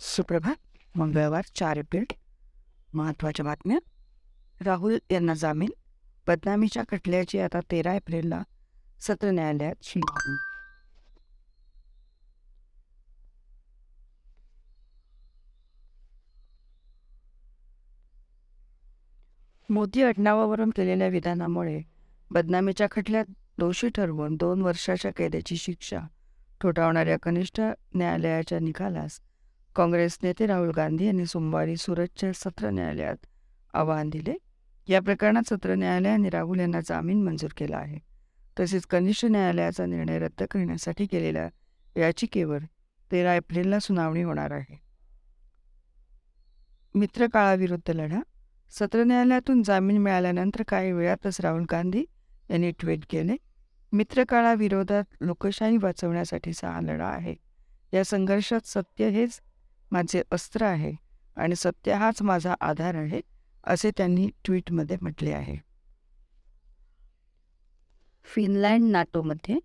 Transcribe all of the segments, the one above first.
सुप्रभात. मंगळवार चार एप्रिल. महत्त्वाच्या बातम्या. राहुल यांना जामीन. बदनामीच्या खटल्याची आता तेरा एप्रिलला सत्र न्यायालयात सुनावणी मोदी अडनावावरून केलेल्या विधानामुळे बदनामीच्या खटल्यात दोषी ठरवून दोन वर्षाच्या कैद्याची शिक्षा ठोठावणाऱ्या कनिष्ठ न्यायालयाच्या निकालास काँग्रेस नेते राहुल गांधी यांनी सोमवारी सुरतच्या सत्र न्यायालयात आवाहन दिले. या प्रकरणात सत्र न्यायालयाने राहुल यांना जामीन मंजूर केला आहे. तसेच कनिष्ठ न्यायालयाचा निर्णय रद्द करण्यासाठी केलेल्या याचिकेवर तेरा एप्रिलला सुनावणी होणार आहे. मित्रकाळाविरुद्ध लढा. सत्र न्यायालयातून जामीन मिळाल्यानंतर काही वेळातच राहुल गांधी यांनी ट्विट केले मित्रकाळाविरोधात लोकशाही वाचवण्यासाठीचा हा लढा आहे. या संघर्षात सत्य हेच माझे अस्त्र आहे आणि सत्य हाच माझा आधार आहे असे त्यांनी ट्विटमध्ये म्हटले आहे. फिनलँड नाटोमध्ये.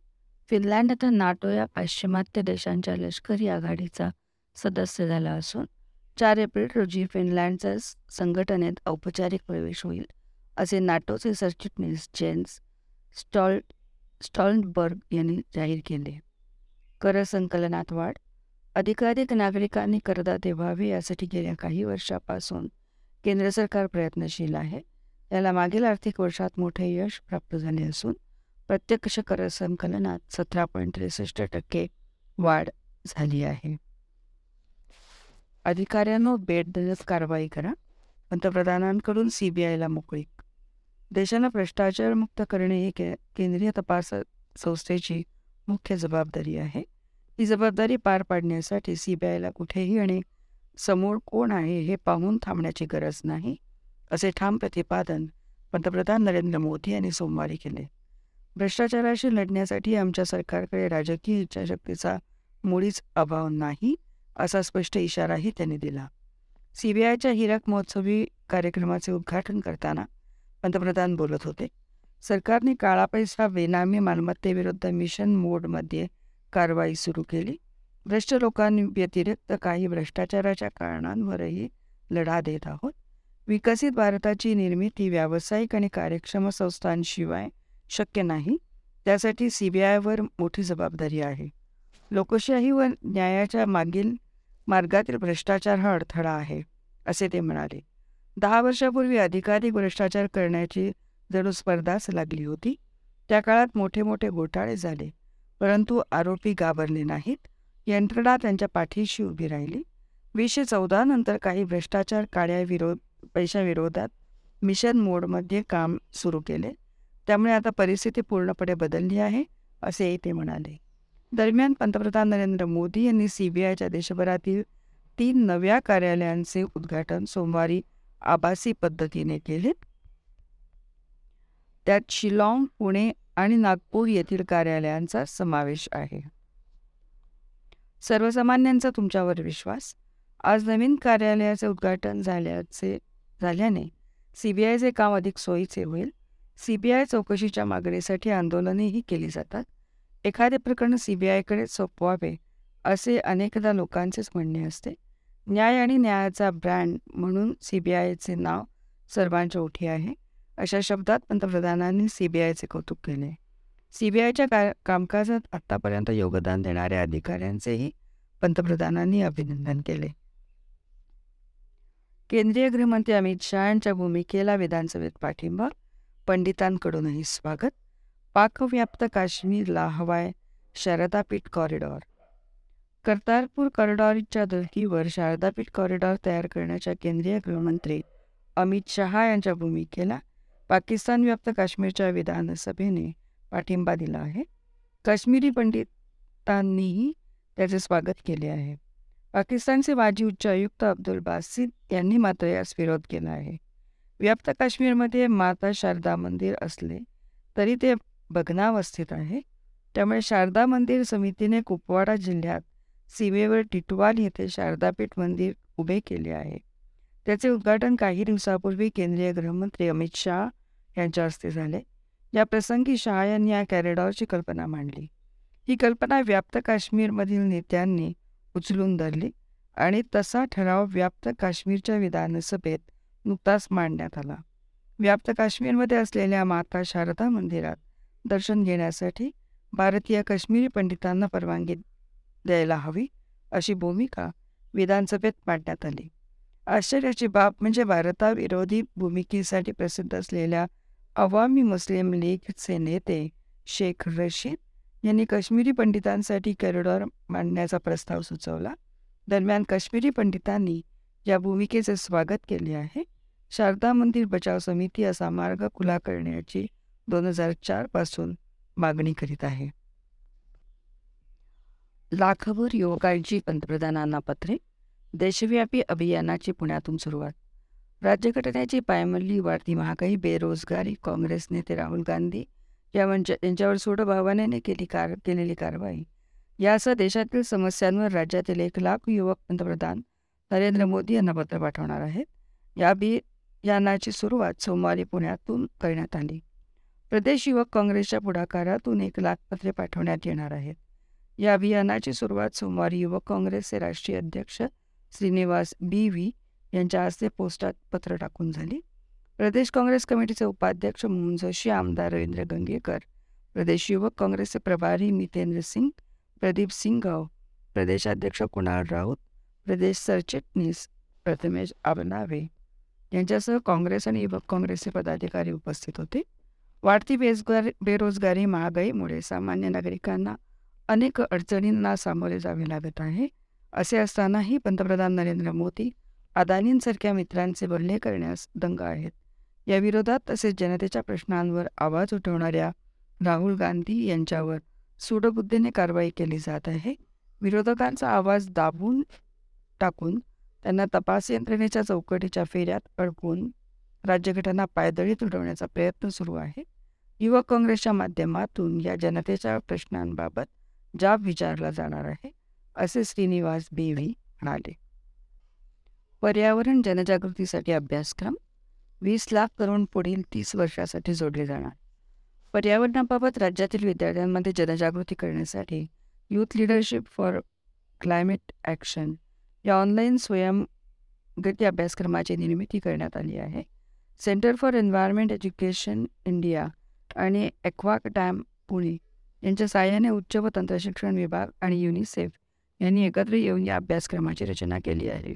फिनलँड आता नाटो या पाश्चिमात्य देशांच्या लष्करी आघाडीचा सदस्य झाला असून चार एप्रिल रोजी फिनलँडचा संघटनेत औपचारिक प्रवेश होईल असे नाटोचे सरचिटणीस जेन्स स्टॉल स्टॉलबर्ग यांनी जाहीर केले. कर संकलनात वाढ अधिकाधिक नागरिकांनी करदाते व्हावे यासाठी गेल्या काही वर्षापासून केंद्र सरकार प्रयत्नशील आहे. याला मागील आर्थिक वर्षात मोठे यश प्राप्त झाले असून प्रत्यक्ष कर संकलनात सतरा पॉईंट त्रेसष्ट टक्के वाढ झाली आहे. अधिकाऱ्यांनो बेट देण्यास कारवाई करा. पंतप्रधानांकडून सी बी आयला मोकळीक देशाला भ्रष्टाचारमुक्त करणे ही के केंद्रीय तपास संस्थेची मुख्य जबाबदारी आहे. ही जबाबदारी पार पाडण्यासाठी सीबीआयला कुठेही आणि समोर कोण आहे हे पाहून थांबण्याची गरज नाही असे ठाम प्रतिपादन पंतप्रधान नरेंद्र मोदी यांनी सोमवारी केले. भ्रष्टाचाराशी लढण्यासाठी आमच्या सरकारकडे राजकीय इच्छाशक्तीचा मुळीच अभाव नाही असा स्पष्ट इशाराही त्यांनी दिला. सीबीआयच्या हिरक महोत्सवी कार्यक्रमाचे उद्घाटन करताना पंतप्रधान बोलत होते सरकारने काळा पैसा बेनामी मालमत्तेविरुद्ध मिशन मोडमध्ये कारवाई सुरू केली. भ्रष्ट लोकांव्यतिरिक्त काही भ्रष्टाचाराच्या कारणांवरही लढा देत आहोत. विकसित भारताची निर्मिती व्यावसायिक आणि कार्यक्षम संस्थांशिवाय शक्य नाही. त्यासाठी सी बी आयवर मोठी जबाबदारी आहे. लोकशाही व न्यायाच्या मागील मार्गातील भ्रष्टाचार हा अडथळा आहे असे ते म्हणाले. दहा वर्षापूर्वी अधिकाधिक भ्रष्टाचार करण्याची जणू स्पर्धाच लागली होती. त्या काळात मोठे मोठे घोटाळे झाले. परंतु आरोपी घाबरले नाहीत. यंत्रणा त्यांच्या पाठीशी उभी राहिली. वीसशे चौदा नंतर काही भ्रष्टाचार काळ्या विरोध पैशाविरोधात मिशन मोडमध्ये काम सुरू केले. त्यामुळे आता परिस्थिती पूर्णपणे बदलली आहे असे ते म्हणाले. दरम्यान पंतप्रधान नरेंद्र मोदी यांनी सीबीआयच्या देशभरातील तीन नव्या कार्यालयांचे उद्घाटन सोमवारी आभासी पद्धतीने केले. त्यात शिलाँग पुणे आणि नागपूर येथील कार्यालयांचा समावेश आहे. सर्वसामान्यांचा तुमच्यावर विश्वास. आज नवीन कार्यालयाचे उद्घाटन झाल्याचे झाल्याने सीबीआयचे काम अधिक सोयीचे होईल. सीबीआय चौकशीच्या मागणीसाठी आंदोलनेही केली जातात. एखादे प्रकरण सीबीआयकडे सोपवावे असे अनेकदा लोकांचेच म्हणणे असते. न्याय आणि न्यायाचा ब्रँड म्हणून सीबीआयचे नाव सर्वांच्या ओठी आहे. अशा शब्दात पंतप्रधानांनी सीबीआयचे कौतुक केले. सीबीआयच्या का कामकाजात आत्तापर्यंत योगदान देणाऱ्या अधिकाऱ्यांचेही पंतप्रधानांनी अभिनंदन केले. केंद्रीय गृहमंत्री अमित शहा यांच्या भूमिकेला विधानसभेत पाठिंबा पंडितांकडूनही स्वागत. पाकव्याप्त काश्मीरला हवाय शारदापीठ कॉरिडॉर. कर्तारपूर कॉरिडॉरच्या धर्तीवर शारदापीठ कॉरिडॉर तयार करण्याच्या केंद्रीय गृहमंत्री अमित शहा यांच्या भूमिकेला पाकिस्तान व्याप्त काश्मीरच्या विधानसभेने पाठिंबा दिला आहे. काश्मीरी पंडितांनीही त्याचे स्वागत केले आहे. पाकिस्तानचे माजी उच्चायुक्त अब्दुल बासिद यांनी मात्र यास विरोध केला आहे. व्याप्त काश्मीरमध्ये माता शारदा मंदिर असले तरी ते भग्नावस्थित आहे. त्यामुळे शारदा मंदिर समितीने कुपवाडा जिल्ह्यात सीमेवर टिटवाल येथे शारदापीठ मंदिर उभे केले आहे. त्याचे उद्घाटन काही दिवसापूर्वी केंद्रीय गृहमंत्री अमित शहा यांच्या हस्ते झाले. या प्रसंगी शहा यांनी या कॅरिडॉरची कल्पना मांडली. ही कल्पना व्याप्त काश्मीरमधील नेत्यांनी उचलून धरली आणि तसा ठराव व्याप्त काश्मीरच्या विधानसभेत नुकताच मांडण्यात आला. व्याप्त काश्मीरमध्ये असलेल्या माता शारदा मंदिरात दर्शन घेण्यासाठी भारतीय काश्मीरी पंडितांना परवानगी द्यायला हवी अशी भूमिका विधानसभेत मांडण्यात आली. आश्चर्याची बाब म्हणजे भारताविरोधी भूमिकेसाठी प्रसिद्ध असलेल्या अवामी मुस्लिम लीगचे नेते शेख रशीद यांनी काश्मीरी पंडितांसाठी कॉरिडॉर मांडण्याचा प्रस्ताव सुचवला. दरम्यान काश्मीरी पंडितांनी या भूमिकेचे स्वागत केले आहे. शारदा मंदिर बचाव समिती असा मार्ग खुला करण्याची दोन हजार चारपासून मागणी करीत आहे. लाखभर युवकांची पंतप्रधानांना पत्रे देशव्यापी अभियानाची पुण्यातून सुरुवात. राज्यघटनेची पायमल्ली वाढती महागाई बेरोजगारी काँग्रेस नेते राहुल गांधी या यांच्यावर सोडभावनेने केली कार केलेली कारवाई. यासह देशातील समस्यांवर राज्यातील एक लाख युवक पंतप्रधान नरेंद्र मोदी यांना पत्र पाठवणार आहेत. या अभियानाची सुरुवात सोमवारी पुण्यातून करण्यात आली. प्रदेश युवक काँग्रेसच्या पुढाकारातून एक लाख पत्रे पाठवण्यात येणार आहेत. या अभियानाची सुरुवात सोमवारी युवक काँग्रेसचे राष्ट्रीय अध्यक्ष श्रीनिवास बी. व्ही. यांच्या हस्ते पोस्टात पत्र टाकून झाली. प्रदेश काँग्रेस कमिटीचे उपाध्यक्ष म्हणून जोशी आमदार रवींद्र गंगेकर प्रदेश युवक काँग्रेसचे प्रभारी मितेंद्र सिंग प्रदीप सिंगगाव प्रदेशाध्यक्ष कुणाल राऊत प्रदेश सरचिटणीस प्रथमेश आबनावे यांच्यासह काँग्रेस आणि युवक काँग्रेसचे पदाधिकारी उपस्थित होते. वाढती बेजगार बेरोजगारी महागाईमुळे सामान्य नागरिकांना अनेक अडचणींना सामोरे जावे लागत आहे. असे असतानाही पंतप्रधान नरेंद्र मोदी अदानींसारख्या मित्रांचे बल्ले करण्यास दंग आहेत. या विरोधात तसेच जनतेच्या प्रश्नांवर आवाज उठवणाऱ्या राहुल गांधी यांच्यावर सूडबुद्धीने कारवाई केली जात आहे. विरोधकांचा आवाज दाबून टाकून त्यांना तपास यंत्रणेच्या चौकटीच्या फेऱ्यात अडकून राज्यघटना पायदळीत उडवण्याचा प्रयत्न सुरू आहे. युवक काँग्रेसच्या माध्यमातून या जनतेच्या प्रश्नांबाबत जाब विचारला जाणार आहे. असे श्रीनिवास बेवी म्हणाले पर्यावरण जनजागृतीसाठी अभ्यासक्रम वीस लाख करोड पुढील तीस वर्षासाठी जोडले जाणार. पर्यावरणाबाबत राज्यातील विद्यार्थ्यांमध्ये जनजागृती करण्यासाठी youth leadership for climate action या ऑनलाईन स्वयंगती अभ्यासक्रमाची निर्मिती करण्यात आली आहे. Centre for environment education India आणि एक्वाक डॅम पुणे यांच्या साहाय्याने उच्च व तंत्रशिक्षण विभाग आणि युनिसेफ यांनी एकत्र येऊन या अभ्यासक्रमाची रचना केली आहे.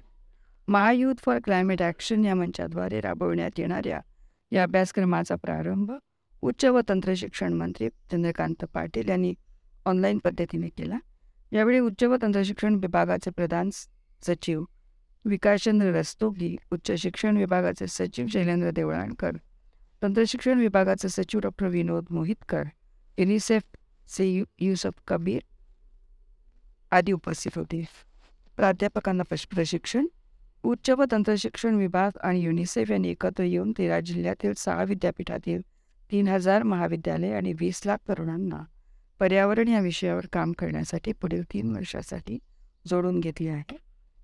महायूथ फॉर क्लायमेट ॲक्शन या मंचाद्वारे राबवण्यात येणाऱ्या या अभ्यासक्रमाचा प्रारंभ उच्च व तंत्रशिक्षण मंत्री चंद्रकांत पाटील यांनी ऑनलाईन पद्धतीने केला. यावेळी उच्च व तंत्रशिक्षण विभागाचे प्रधान सचिव विकासचंद्र रस्तोगी उच्च शिक्षण विभागाचे सचिव शैलेंद्र देवळाणकर तंत्रशिक्षण विभागाचे सचिव डॉक्टर विनोद मोहितकर युनिसेफचे यु युसफ कबीर आदी उपस्थित होते. प्राध्यापकांना प्रशिक्षण उच्च व तंत्रशिक्षण विभाग आणि युनिसेफ यांनी एकत्र येऊन तेरा जिल्ह्यातील सहा विद्यापीठातील तीन हजार महाविद्यालय आणि वीस लाख तरुणांना पर्यावरण या विषयावर काम करण्यासाठी पुढील तीन वर्षासाठी जोडून घेतली आहे.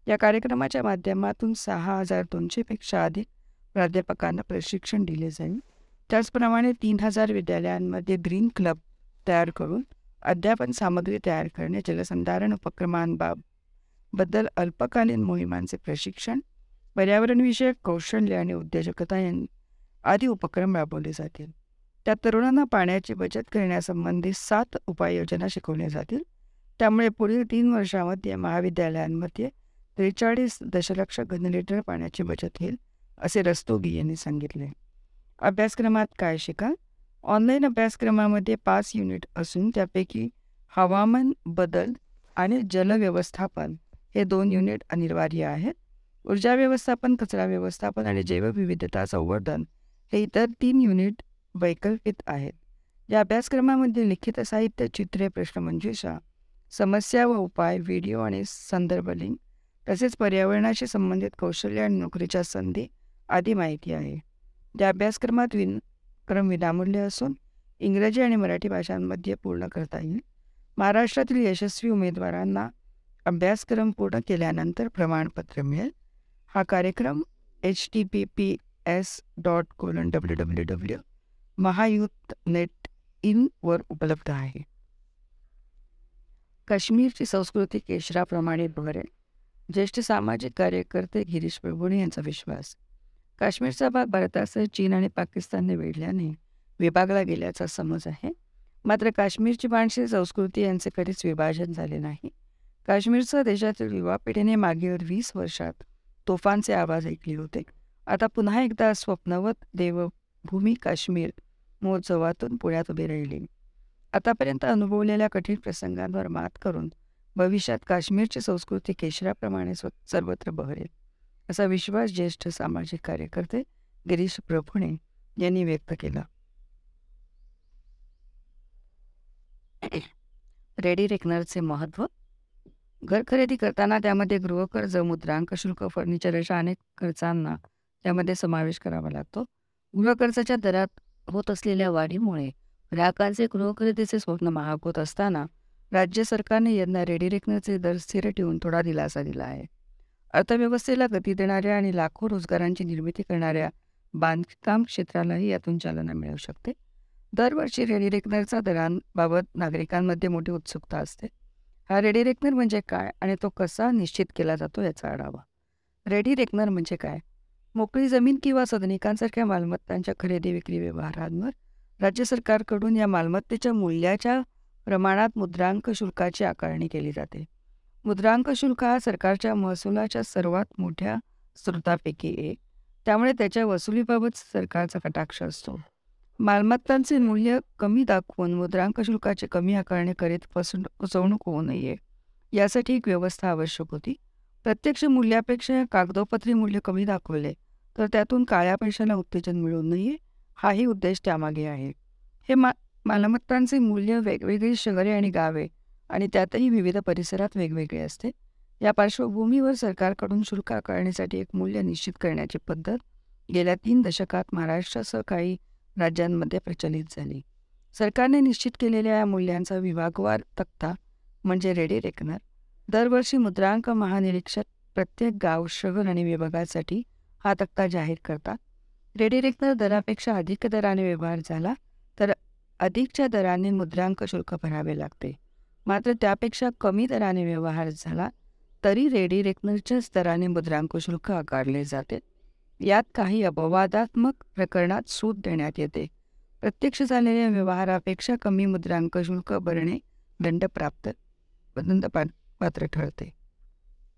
या कार्यक्रमाच्या माध्यमातून सहा हजार दोनशेपेक्षा अधिक प्राध्यापकांना प्रशिक्षण दिले जाईल. त्याचप्रमाणे तीन हजार विद्यालयांमध्ये ग्रीन क्लब तयार करून अध्यापन सामग्री तयार करणे जलसंधारण उपक्रमांबाबबद्दल अल्पकालीन मोहिमांचे प्रशिक्षण पर्यावरणविषयक कौशल्य आणि उद्योजकता यांनी आदी उपक्रम राबवले जातील. त्या तरुणांना पाण्याची बचत करण्यासंबंधी सात उपाययोजना शिकवल्या जातील. त्यामुळे पुढील तीन वर्षामध्ये महाविद्यालयांमध्ये त्रेचाळीस दशलक्ष घनलिटर पाण्याची बचत होईल असे रस्तोगी यांनी सांगितले. अभ्यासक्रमात काय शिकाल? ऑनलाईन अभ्यासक्रमामध्ये पाच युनिट असून त्यापैकी हवामान बदल आणि जलव्यवस्थापन हे दोन युनिट अनिवार्य आहेत. ऊर्जा व्यवस्थापन कचरा व्यवस्थापन आणि जैवविविधता संवर्धन हे इतर तीन युनिट वैकल्पिक आहेत. या अभ्यासक्रमामध्ये लिखित साहित्य चित्रे प्रश्नमंजुषा समस्या व उपाय व्हिडिओ आणि संदर्भ लिंक तसेच पर्यावरणाशी संबंधित कौशल्य आणि नोकरीच्या संधी आदी माहिती आहे. या अभ्यासक्रमात विन क्रम विनामूल्य असून इंग्रजी आणि मराठी भाषांमध्ये पूर्ण करता येईल. महाराष्ट्रातील यशस्वी उमेदवारांना अभ्यासक्रम पूर्ण केल्यानंतर प्रमाणपत्र मिळेल. हा कार्यक्रम H T P P S dot colon W W W Mahayouth net इनवर उपलब्ध आहे. काश्मीरची संस्कृती केशराप्रमाणे भरेल. ज्येष्ठ सामाजिक कार्यकर्ते गिरीश प्रभुणे यांचा विश्वास काश्मीरचा भाग भारतासह चीन आणि पाकिस्तानने वेढल्याने विभागला गेल्याचा समज आहे. मात्र काश्मीरची माणसे संस्कृती यांचे कधीच विभाजन झाले नाही. काश्मीरसह देशातील युवा पिढीने मागील वीस वर्षात तोफांचे आवाज ऐकले होते. आता पुन्हा एकदा स्वप्नवत देवभूमी काश्मीर महोत्सवातून पुण्यात उभी राहिली. आतापर्यंत अनुभवलेल्या कठीण प्रसंगांवर मात करून भविष्यात काश्मीरची संस्कृती केशराप्रमाणे सर्वत्र बहरेल. असा विश्वास ज्येष्ठ सामाजिक कार्यकर्ते गिरीश प्रभुणे यांनी व्यक्त केला. रेडी रेकनरचे महत्त्व. घर खरेदी करताना त्यामध्ये गृहकर्ज मुद्रांक शुल्क फर्निचर अशा अनेक खर्चांना त्यामध्ये समावेश करावा लागतो. गृहकर्जाच्या दरात होत असलेल्या वाढीमुळे ग्राहकांचे गृहखरेदीचे स्वप्न महाग होत असताना राज्य सरकारने यंदा रेडी रेकनरचे दर स्थिर ठेवून थोडा दिलासा दिला आहे. अर्थव्यवस्थेला गती देणाऱ्या आणि लाखो रोजगारांची निर्मिती करणाऱ्या बांधकाम क्षेत्रालाही यातून चालना मिळू शकते. दरवर्षी रेडी रेकनरचा दरांबाबत नागरिकांमध्ये मोठी उत्सुकता असते. हा रेडी रेकनर म्हणजे काय आणि तो कसा निश्चित केला जातो याचा आढावा. रेडी रेकनर म्हणजे काय? मोकळी जमीन किंवा सदनिकांसारख्या मालमत्तांच्या खरेदी विक्री व्यवहारांवर राज्य सरकारकडून या मालमत्तेच्या मूल्याच्या प्रमाणात मुद्रांक शुल्काची आकारणी केली जाते. मुद्रांक शुल्क हा सरकारच्या महसुलाच्या सर्वात मोठ्या स्रोतापैकी एक. त्यामुळे त्याच्या वसुलीबाबत सरकारचा कटाक्ष असतो. मालमत्तांचे मूल्य कमी दाखवून मुद्रांक शुल्काचे कमी आकारणी करीत फसवण फसवणूक होऊ नये. यासाठी एक व्यवस्था आवश्यक होती. प्रत्यक्ष मूल्यापेक्षा कागदोपत्री मूल्य कमी दाखवले तर त्यातून काळ्या पैशाला उत्तेजन मिळू नये हाही उद्देश त्यामागे आहे. हे मा मालमत्तांचे मूल्य वेगवेगळी शहरे आणि गावे आणि त्यातही विविध परिसरात वेगवेगळे असते. या पार्श्वभूमीवर सरकारकडून शुल्क आकारण्यासाठी एक मूल्य निश्चित करण्याची पद्धत गेल्या तीन दशकात महाराष्ट्रासह काही राज्यांमध्ये प्रचलित झाली. सरकारने निश्चित केलेल्या या मूल्यांचा विभागवार तक्ता म्हणजे रेडी रेकनर. दरवर्षी मुद्रांक महानिरीक्षक प्रत्येक गाव शहर आणि विभागासाठी हा तक्ता जाहीर करतात. रेडी रेकनर दरापेक्षा अधिक दराने व्यवहार झाला तर अधिकच्या दराने मुद्रांक शुल्क भरावे लागते. मात्र त्यापेक्षा कमी दराने व्यवहार झाला तरी रेडी रेकनरच्या स्तराने मुद्रांक शुल्क आकारले जाते. यात काही अपवादात्मक प्रकरणात सूट देण्यात येते. प्रत्यक्ष झालेल्या व्यवहारापेक्षा कमी मुद्रांक शुल्क भरणे दंडप्राप्त दंड पात्र ठरते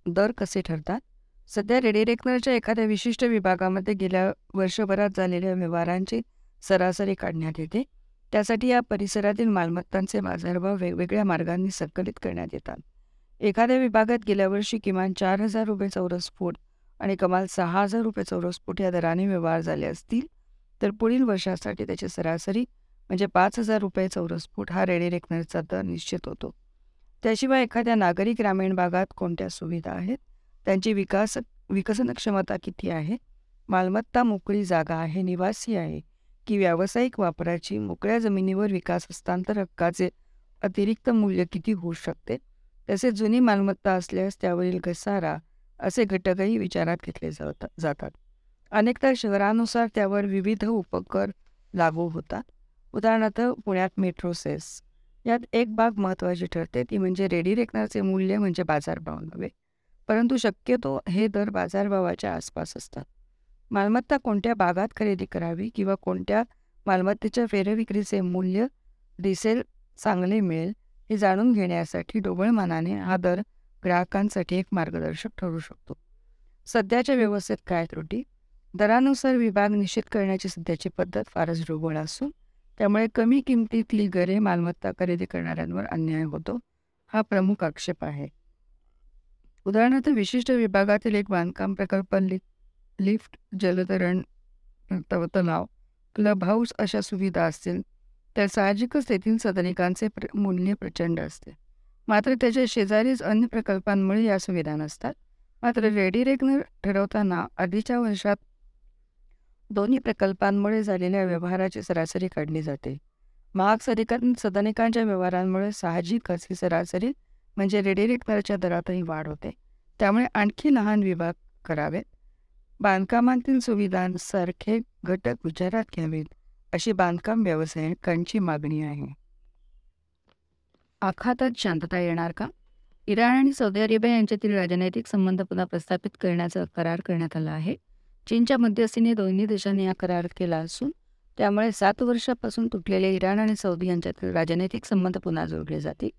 दर कसे ठरतात? सध्या रेडी रेकनरच्या एखाद्या विशिष्ट विभागामध्ये गेल्या वर्षभरात झालेल्या व्यवहारांची सरासरी काढण्यात येते. त्यासाठी या परिसरातील मालमत्तांचे बाजारभाव वेगवेगळ्या मार्गांनी संकलित करण्यात येतात. एखाद्या विभागात गेल्या वर्षी किमान चार हजार रुपये चौरस फूट आणि कमाल सहा हजार रुपये चौरस फूट या दराने व्यवहार झाले असतील तर पुढील वर्षासाठी त्याची सरासरी म्हणजे पाच हजार रुपये चौरस फूट हा रेडी रेकनरचा दर निश्चित होतो. त्याशिवाय एखाद्या नागरी ग्रामीण भागात कोणत्या सुविधा आहेत? त्यांची विकास विकसन क्षमता किती आहे? मालमत्ता मोकळी जागा आहे निवासी आहे की व्यावसायिक वापराची मोकळ्या जमिनीवर विकास हस्तांतर हक्काचे अतिरिक्त मूल्य किती होऊ शकते? तसेच जुनी मालमत्ता असल्यास त्यावरील घसारा असे घटकही विचारात घेतले जातात. अनेकदा शहरानुसार त्यावर विविध उपकर लागू होतात. उदाहरणार्थ पुण्यात मेट्रो सेस. यात एक बाब महत्त्वाची ठरते ती म्हणजे रेडी रेकनरचे मूल्य म्हणजे बाजारभाव नव्हे परंतु शक्यतो हे दर बाजारभावाच्या आसपास असतात. मालमत्ता कोणत्या भागात खरेदी करावी किंवा कोणत्या मालमत्तेच्या फेरविक्रीचे मूल्य रिसेल चांगले मिळेल हे जाणून घेण्यासाठी ढोबळमानाने हा दर ग्राहकांसाठी एक मार्गदर्शक ठरू शकतो. सध्याच्या व्यवस्थेत काय त्रुटी? दरानुसार विभाग निश्चित करण्याची सध्याची पद्धत फारच ढोबळ असून त्यामुळे कमी किमतीतली घरे मालमत्ता खरेदी करणाऱ्यांवर अन्याय होतो हा प्रमुख आक्षेप आहे. उदाहरणार्थ विशिष्ट विभागातील एक बांधकाम प्रकल्प लिफ्ट जलतरण तलाव क्लब हाऊस अशा सुविधा असतील तर साहजिकच तेथील सदनिकांचे प्र मूल्य प्रचंड असते. मात्र त्याच्या शेजारीच अन्य प्रकल्पांमुळे या सुविधा नसतात. मात्र रेडी रेकनर ठरवताना आधीच्या वर्षात दोन्ही प्रकल्पांमुळे झालेल्या व्यवहाराची सरासरी काढली जाते. महाग सदिका सदनिकांच्या व्यवहारांमुळे साहजिकच ही सरासरी म्हणजे रेडी रेकनरच्या दरातही वाढ होते. त्यामुळे आणखी लहान विभाग करावेत. बांधकामातील सुविधांसारखे घटक विचारात घ्यावेत अशी बांधकाम व्यावसायिकांची मागणी आहे. आखातात शांतता येणार का? इराण आणि सौदी अरेबिया यांच्यातील राजनैतिक संबंध पुन्हा प्रस्थापित करण्याचा करार करण्यात आला आहे. चीनच्या मध्यस्थीने दोन्ही देशांनी हा करार केला असून त्यामुळे सात वर्षापासून तुटलेले इराण आणि सौदी यांच्यातील राजनैतिक संबंध पुन्हा जोडले जातील.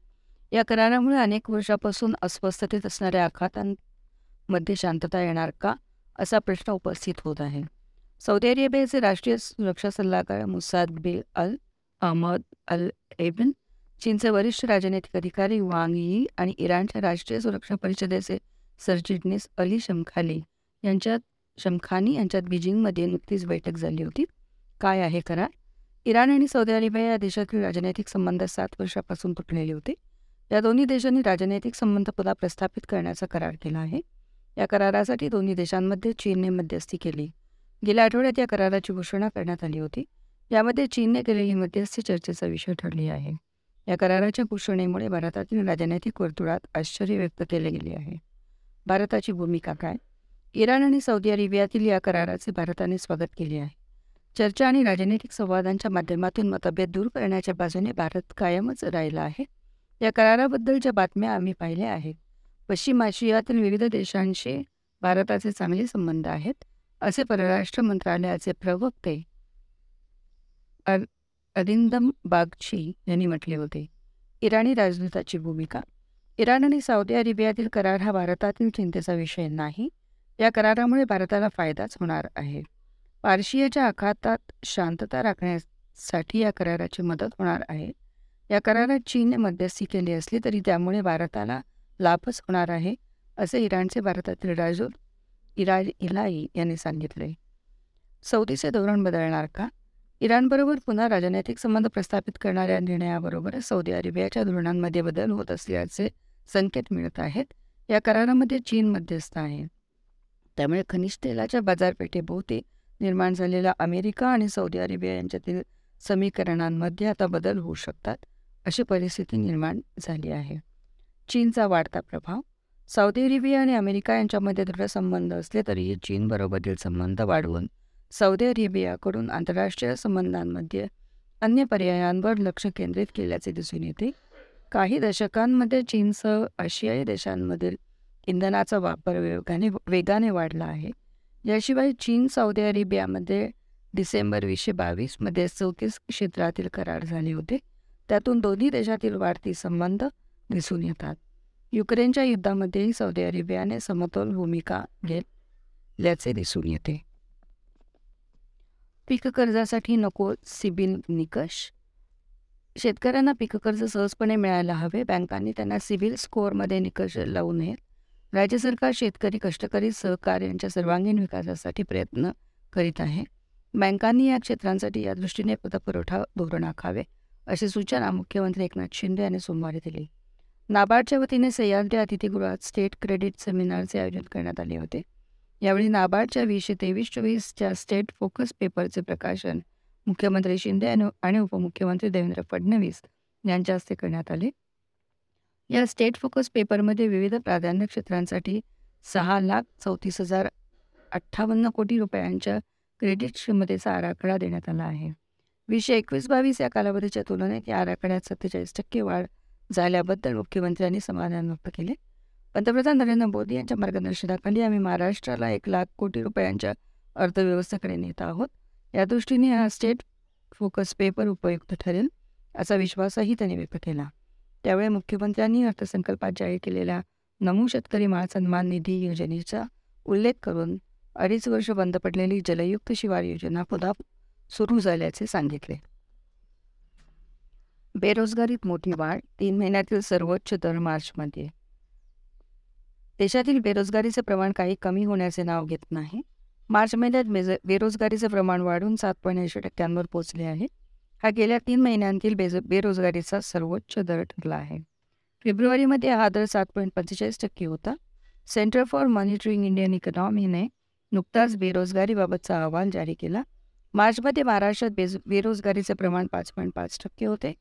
या करारामुळे अनेक वर्षापासून अस्वस्थतेत असणाऱ्या आखातांमध्ये शांतता येणार का? असा प्रश्न उपस्थित होत आहे. सौदी अरेबियाचे राष्ट्रीय सुरक्षा सल्लागार Musaed bin Al Ahmed Al Aiban चीनचे वरिष्ठ राजनैतिक अधिकारी वांग यी आणि इराणच्या राष्ट्रीय सुरक्षा परिषदेचे सरचिटणीस अली शमखाली यांच्यात शमखानी यांच्यात बीजिंगमध्ये नुकतीच बैठक झाली होती. काय आहे करार? इराण आणि सौदी अरेबिया या देशातील राजनैतिक संबंध सात वर्षापासून तुटलेले होते. या दोन्ही देशांनी राजनैतिक संबंध पुन्हा प्रस्थापित करण्याचा करार केला आहे. या करारासाठी दोन्ही देशांमध्ये चीनने मध्यस्थी केली. गेल्या आठवड्यात या कराराची घोषणा करण्यात आली होती. यामध्ये चीनने केलेली मध्यस्थी चर्चेचा विषय ठरली आहे. या कराराच्या घोषणेमुळे भारतातील राजनैतिक वर्तुळात आश्चर्य व्यक्त केले गेले आहे. भारताची भूमिका काय? इराण आणि सौदी अरेबियातील या कराराचे भारताने स्वागत केले आहे. चर्चा आणि राजनैतिक संवादांच्या माध्यमातून मतभेद दूर करण्याच्या बाजूने भारत कायमच राहिला आहे. या कराराबद्दलच्या बातम्या आम्ही पाहिल्या आहेत. पश्चिम आशियातील विविध देशांशी भारताचे चांगले संबंध आहेत असे परराष्ट्र मंत्रालयाचे प्रवक्ते अरिंदम बागची यांनी म्हटले होते. इराणी राजदूताची भूमिका. इराण आणि सौदी अरेबियातील करार हा भारतातील चिंतेचा विषय नाही. या करारामुळे भारताला फायदाच होणार आहे. पार्शियाच्या आखातात शांतता राखण्यासाठी या कराराची मदत होणार आहे. या करारात चीनने मध्यस्थी केली असली तरी त्यामुळे भारताला लाभच होणार आहे असे इराणचे भारतातील राजदूत इरा इलाई यांनी सांगितले. सौदीचे धोरण बदलणार का? इराणबरोबर पुन्हा राजनैतिक संबंध प्रस्थापित करणाऱ्या निर्णयाबरोबर सौदी अरेबियाच्या धोरणांमध्ये बदल होत असल्याचे संकेत मिळत आहेत या करारामध्ये चीन मध्यस्थ आहे. त्यामुळे खनिज तेलाच्या बाजारपेठेभोवती निर्माण झालेला अमेरिका आणि सौदी अरेबिया यांच्यातील समीकरणांमध्ये आता बदल होऊ शकतात अशी परिस्थिती निर्माण झाली आहे. चीनचा वाढता प्रभाव. सौदी अरेबिया आणि अमेरिका यांच्यामध्ये दृढ संबंध असले तरीही चीनबरोबरील संबंध वाढवून सौदी अरेबियाकडून आंतरराष्ट्रीय संबंधांमध्ये अन्य पर्यायांवर लक्ष केंद्रित केल्याचे दिसून येते. काही दशकांमध्ये चीनसह आशियाई देशांमधील इंधनाचा वापर वेगाने वेगाने वाढला आहे. याशिवाय चीन सौदी अरेबियामध्ये डिसेंबर वीसशे बावीसमध्ये चौतीस क्षेत्रातील करार झाले होते. त्यातून दोन्ही देशातील वाढती संबंध दिसून येतात. युक्रेनच्या युद्धामध्येही सौदी अरेबियाने समतोल भूमिका घेतल्याचे दिसून येते. पीक कर्जासाठी नको सिबिल निकष. शेतकऱ्यांना पीक कर्ज सहजपणे मिळायला हवे. बँकांनी त्यांना सिबिल स्कोअरमध्ये निकष लावू नयेत राज्य सरकार शेतकरी कष्टकरी सहकार यांच्या सर्वांगीण विकासासाठी प्रयत्न करीत आहे. बँकांनी या क्षेत्रांसाठी या दृष्टीने पतपुरवठा धोरण आखावे अशी सूचना मुख्यमंत्री एकनाथ शिंदे यांनी सोमवारी दिली. नाबार्डच्या वतीने सह्याद्री अतिथीगृहात स्टेट क्रेडिट सेमिनारचे आयोजन करण्यात आले होते. यावेळी नाबार्डच्या वीसशे तेवीस चोवीसच्या स्टेट फोकस पेपरचे प्रकाशन मुख्यमंत्री शिंदे आणि उपमुख्यमंत्री देवेंद्र फडणवीस यांच्या हस्ते करण्यात आले. या स्टेट फोकस पेपरमध्ये विविध प्राधान्य क्षेत्रांसाठी सहा लाख चौतीस हजार अठ्ठावन्न कोटी रुपयांच्या क्रेडिट क्षमतेचा आराखडा देण्यात आला आहे. वीसशे एकवीस बावीस या कालावधीच्या तुलनेत या आराखड्यात सत्तेचाळीस टक्के वाढ झाल्याबद्दल मुख्यमंत्र्यांनी समाधान व्यक्त केले. पंतप्रधान नरेंद्र मोदी यांच्या मार्गदर्शनाखाली आम्ही महाराष्ट्राला एक लाख कोटी रुपयांच्या अर्थव्यवस्थेकडे नेत आहोत. या दृष्टीने हा स्टेट फोकस पेपर उपयुक्त ठरेल असा विश्वासही त्यांनी व्यक्त केला. त्यावेळी मुख्यमंत्र्यांनी अर्थसंकल्पात जाहीर केलेल्या नमू शेतकरी माळ सन्मान निधी योजनेचा उल्लेख करून अडीच वर्ष बंद पडलेली जलयुक्त शिवार योजना पुन्हा सुरू झाल्याचे सांगितले. बेरोजगारीत मोठी वाढ तीन महिन्यातील सर्वोच्च दर मार्चमध्ये. देशातील बेरोजगारीचे प्रमाण काही कमी होण्याचे नाव घेत नाही. मार्च महिन्यात बेज बेरोजगारीचे प्रमाण वाढून सात पॉईंट ऐंशी टक्क्यांवर पोहोचले आहे. हा गेल्या तीन महिन्यांतील बेज बेरोजगारीचा सर्वोच्च दर ठरला आहे. फेब्रुवारीमध्ये हा दर सात पॉईंट पंचेचाळीस टक्के होता. सेंटर फॉर मॉनिटरिंग इंडियन इकॉनॉमीने नुकताच बेरोजगारीबाबतचा अहवाल जारी केला. मार्चमध्ये महाराष्ट्रात बेज बेरोजगारीचे प्रमाण पाच पॉईंट पाच टक्के होते.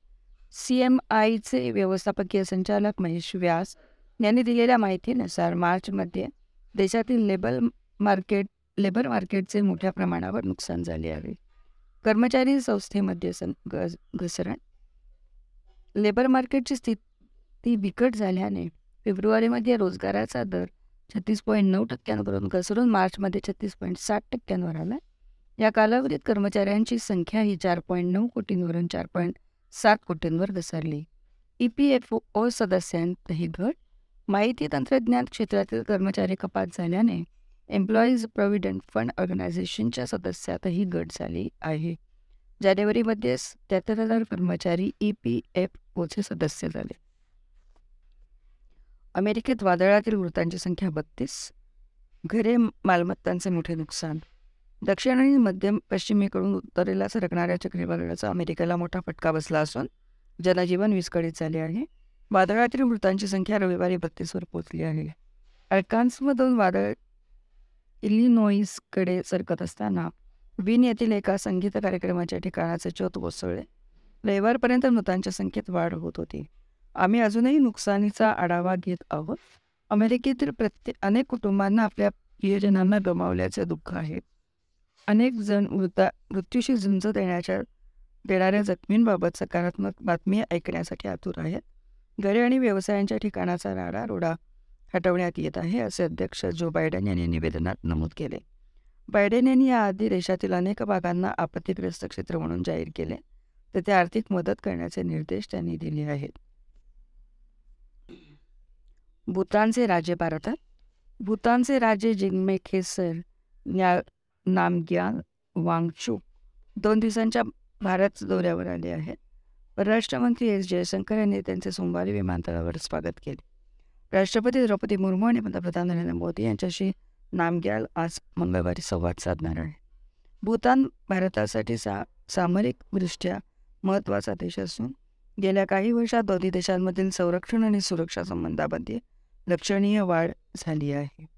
सी एम आयचे व्यवस्थापकीय संचालक महेश व्यास यांनी दिलेल्या माहितीनुसार मार्चमध्ये देशातील लेबर मार्केट लेबर मार्केटचे मोठ्या प्रमाणावर नुकसान झाले आहे. कर्मचारी संस्थेमध्ये सं घसरण. लेबर मार्केटची स्थिती बिकट झाल्याने फेब्रुवारीमध्ये रोजगाराचा दर छत्तीस पॉईंट नऊ टक्क्यांवरून घसरून मार्चमध्ये छत्तीस पॉईंट साठ टक्क्यांवर आला. या कालावधीत कर्मचाऱ्यांची संख्या ही चार पॉईंट नऊ कोटींवरून चार पॉईंट सात कोटींवर घसरली. ई पी एफ ओ सदस्यांतही घट माहिती तंत्रज्ञान क्षेत्रातील कर्मचारी कपात झाल्याने एम्प्लॉईज प्रॉव्हिडंट फंड ऑर्गनायझेशनच्या सदस्यातही घट झाली आहे. जानेवारीमध्ये सत्याहत्तर हजार कर्मचारी ई पी एफ ओचे सदस्य झाले. अमेरिकेत वादळातील मृतांची संख्या बत्तीस. घरे मालमत्तांचे मोठे नुकसान. दक्षिण आणि मध्य पश्चिमेकडून उत्तरेला सरकणाऱ्या चक्रीवादळाचा अमेरिकेला मोठा फटका बसला असून जनजीवन विस्कळीत झाले आहे. वादळातील मृतांची संख्या रविवारी बत्तीसवर पोचली आहे. अल्कान्समधून वादळ इलिनोईसकडे सरकत असताना विन येथील एका संगीत कार्यक्रमाच्या ठिकाणाचे चोत कोसळले. रविवारपर्यंत मृतांच्या संख्येत वाढ होत होती. आम्ही अजूनही नुकसानीचा आढावा घेत आहोत. अमेरिकेतील प्रत्येक अनेक कुटुंबांना आपल्या प्रियजनांना गमावल्याचे दुःख आहे. अनेक जण मृता मृत्यूशी झुंज देण्याच्या देणाऱ्या जखमींबाबत सकारात्मक बातमी ऐकण्यासाठी आतुर आहेत. घरे आणि व्यवसायांच्या ठिकाणाचा राडा रोडा हटवण्यात येत आहे असे अध्यक्ष जो बायडन यांनी निवेदनात नमूद केले. बायडेन यांनी याआधी देशातील अनेक भागांना आपत्तीग्रस्त क्षेत्र म्हणून जाहीर केले. तेथे आर्थिक मदत करण्याचे निर्देश त्यांनी दिले आहेत. भूतानचे राजे भारतात. भूतानचे राजे जिग्मे खेसर न्या नामग्याल वांगचू दोन दिवसांच्या भारत दौऱ्यावर आले आहेत परराष्ट्रमंत्री एस जयशंकर यांनी त्यांचे सोमवारी विमानतळावर स्वागत केले. राष्ट्रपती द्रौपदी मुर्मू आणि पंतप्रधान नरेंद्र मोदी यांच्याशी नामग्याल आज मंगळवारी संवाद साधणार आहे भूतान भारतासाठी सा सामरिकदृष्ट्या महत्त्वाचा देश असून गेल्या काही वर्षात दोन्ही देशांमधील संरक्षण आणि सुरक्षा संबंधामध्ये लक्षणीय वाढ झाली आहे.